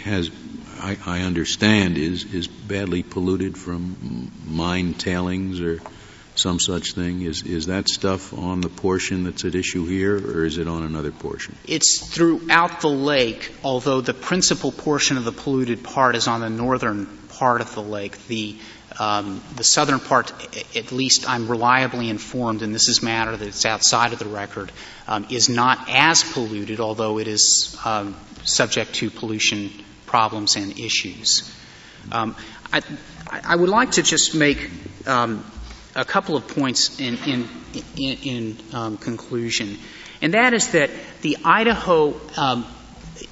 has I, I, understand is is badly polluted from mine tailings or some such thing? Is, is that stuff on the portion that's at issue here, or is it on another portion? It's throughout the lake, although the principal portion of the polluted part is on the northern part of the lake. The um, the southern part, at least I'm reliably informed, and this is matter that's outside of the record, um, is not as polluted, although it is um, subject to pollution problems and issues. Um, I, I, would like to just make um, a couple of points in, in, in, in um, conclusion, and that is that the Idaho um,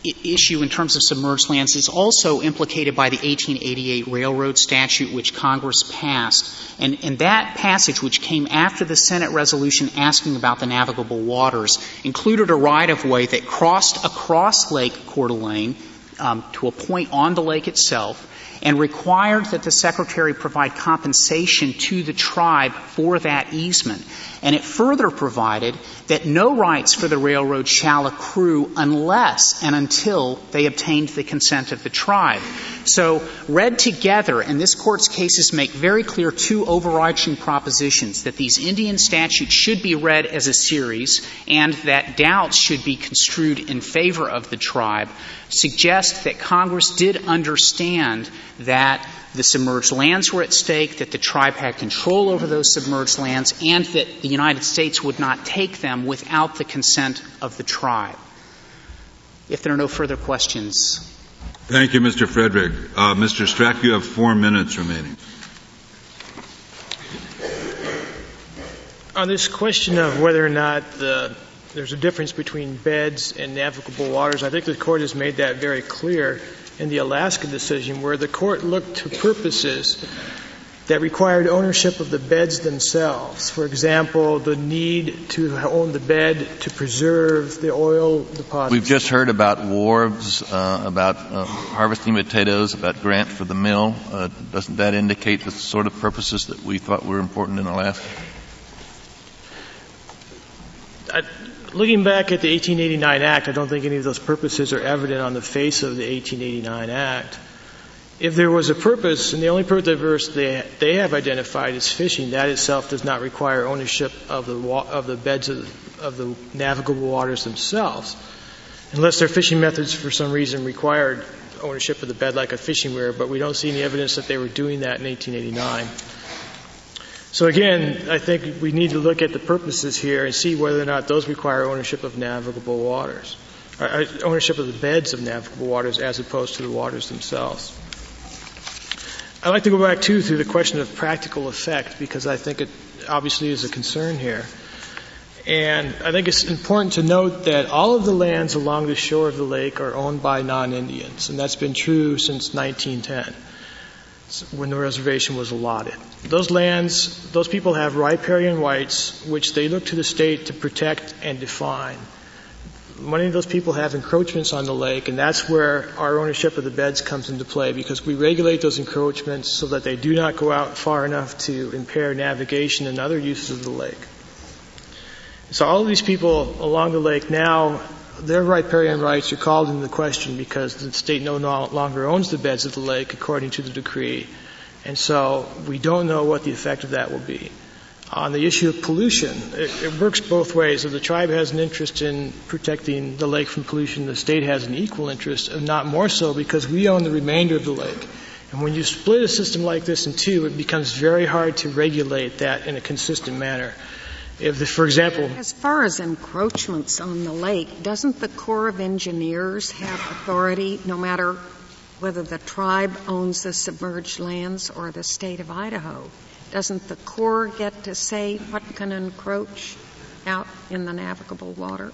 issue in terms of submerged lands is also implicated by the 1888 railroad statute which Congress passed. And, and that passage, which came after the Senate resolution asking about the navigable waters, included a right of way that crossed across Lake Coeur d'Alene um, to a point on the lake itself and required that the Secretary provide compensation to the tribe for that easement. And it further provided that no rights for the railroad shall accrue unless and until they obtained the consent of the tribe. So, read together, and this Court's cases make very clear two overarching propositions that these Indian statutes should be read as a series and that doubts should be construed in favor of the tribe, suggest that Congress did understand that the submerged lands were at stake, that the tribe had control over those submerged lands, and that the United States would not take them without the consent of the tribe. If there are no further questions. Thank you, Mr. Frederick. Uh, Mr. Strack, you have four minutes remaining. On this question of whether or not the, there's a difference between beds and navigable waters, I think the court has made that very clear in the Alaska decision where the court looked to purposes that required ownership of the beds themselves. For example, the need to own the bed to preserve the oil deposits. We've just heard about wharves, uh, about uh, harvesting potatoes, about grant for the mill. Uh, doesn't that indicate the sort of purposes that we thought were important in Alaska? I, looking back at the 1889 Act, I don't think any of those purposes are evident on the face of the 1889 Act. If there was a purpose, and the only purpose they, they have identified is fishing, that itself does not require ownership of the, of the beds of, of the navigable waters themselves, unless their fishing methods for some reason required ownership of the bed like a fishing weir, but we don't see any evidence that they were doing that in 1889. So again, I think we need to look at the purposes here and see whether or not those require ownership of navigable waters, uh, ownership of the beds of navigable waters as opposed to the waters themselves. I'd like to go back too to the question of practical effect because I think it obviously is a concern here. And I think it's important to note that all of the lands along the shore of the lake are owned by non-Indians, and that's been true since 1910 when the reservation was allotted. Those lands, those people have riparian rights, which they look to the state to protect and define. Many of those people have encroachments on the lake, and that's where our ownership of the beds comes into play because we regulate those encroachments so that they do not go out far enough to impair navigation and other uses of the lake. So all of these people along the lake now their riparian rights are called into question because the state no longer owns the beds of the lake according to the decree. And so we don't know what the effect of that will be. On the issue of pollution, it, it works both ways. If the tribe has an interest in protecting the lake from pollution, the state has an equal interest, and not more so because we own the remainder of the lake. And when you split a system like this in two, it becomes very hard to regulate that in a consistent manner. If, the, for example, as far as encroachments on the lake, doesn't the Corps of Engineers have authority, no matter whether the tribe owns the submerged lands or the state of Idaho? Doesn't the Corps get to say what can encroach out in the navigable water?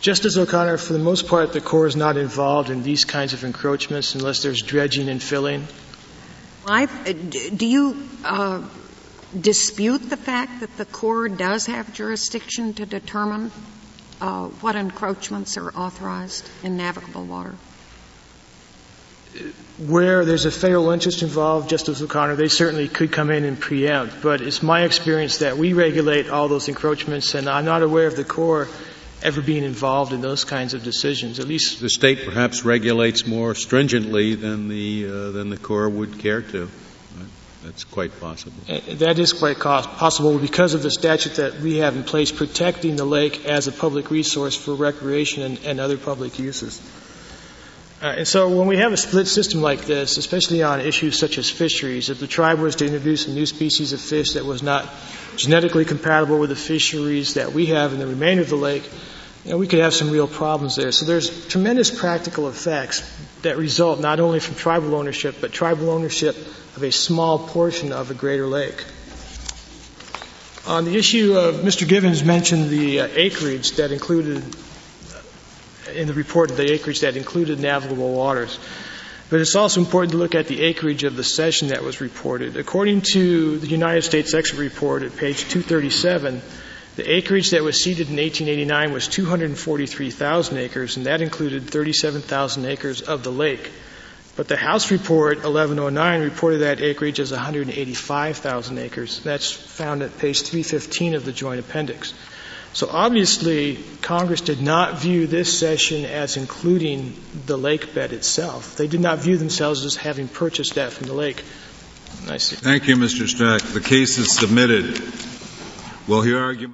Justice O'Connor, for the most part, the Corps is not involved in these kinds of encroachments unless there's dredging and filling. I, do you uh, dispute the fact that the Corps does have jurisdiction to determine uh, what encroachments are authorized in navigable water? Where there's a federal interest involved, Justice O'Connor, they certainly could come in and preempt. But it's my experience that we regulate all those encroachments, and I'm not aware of the Corps ever being involved in those kinds of decisions. At least the state perhaps regulates more stringently than the uh, than the Corps would care to. That's quite possible. Uh, that is quite possible because of the statute that we have in place protecting the lake as a public resource for recreation and, and other public uses. Uh, and so when we have a split system like this, especially on issues such as fisheries, if the tribe was to introduce a new species of fish that was not genetically compatible with the fisheries that we have in the remainder of the lake, you know, we could have some real problems there. So there's tremendous practical effects that result not only from tribal ownership, but tribal ownership of a small portion of a greater lake. On the issue of Mr. Givens mentioned the uh, acreage that included in the report the acreage that included navigable waters. But it's also important to look at the acreage of the cession that was reported. According to the United States Expert Report at page 237, the acreage that was ceded in 1889 was 243,000 acres, and that included 37,000 acres of the lake. But the House report 1109 reported that acreage as 185,000 acres. That's found at page 315 of the Joint Appendix. So obviously, Congress did not view this cession as including the lake bed itself. They did not view themselves as having purchased that from the lake. Thank you, Mr. Strack. The case is submitted. We'll hear argument.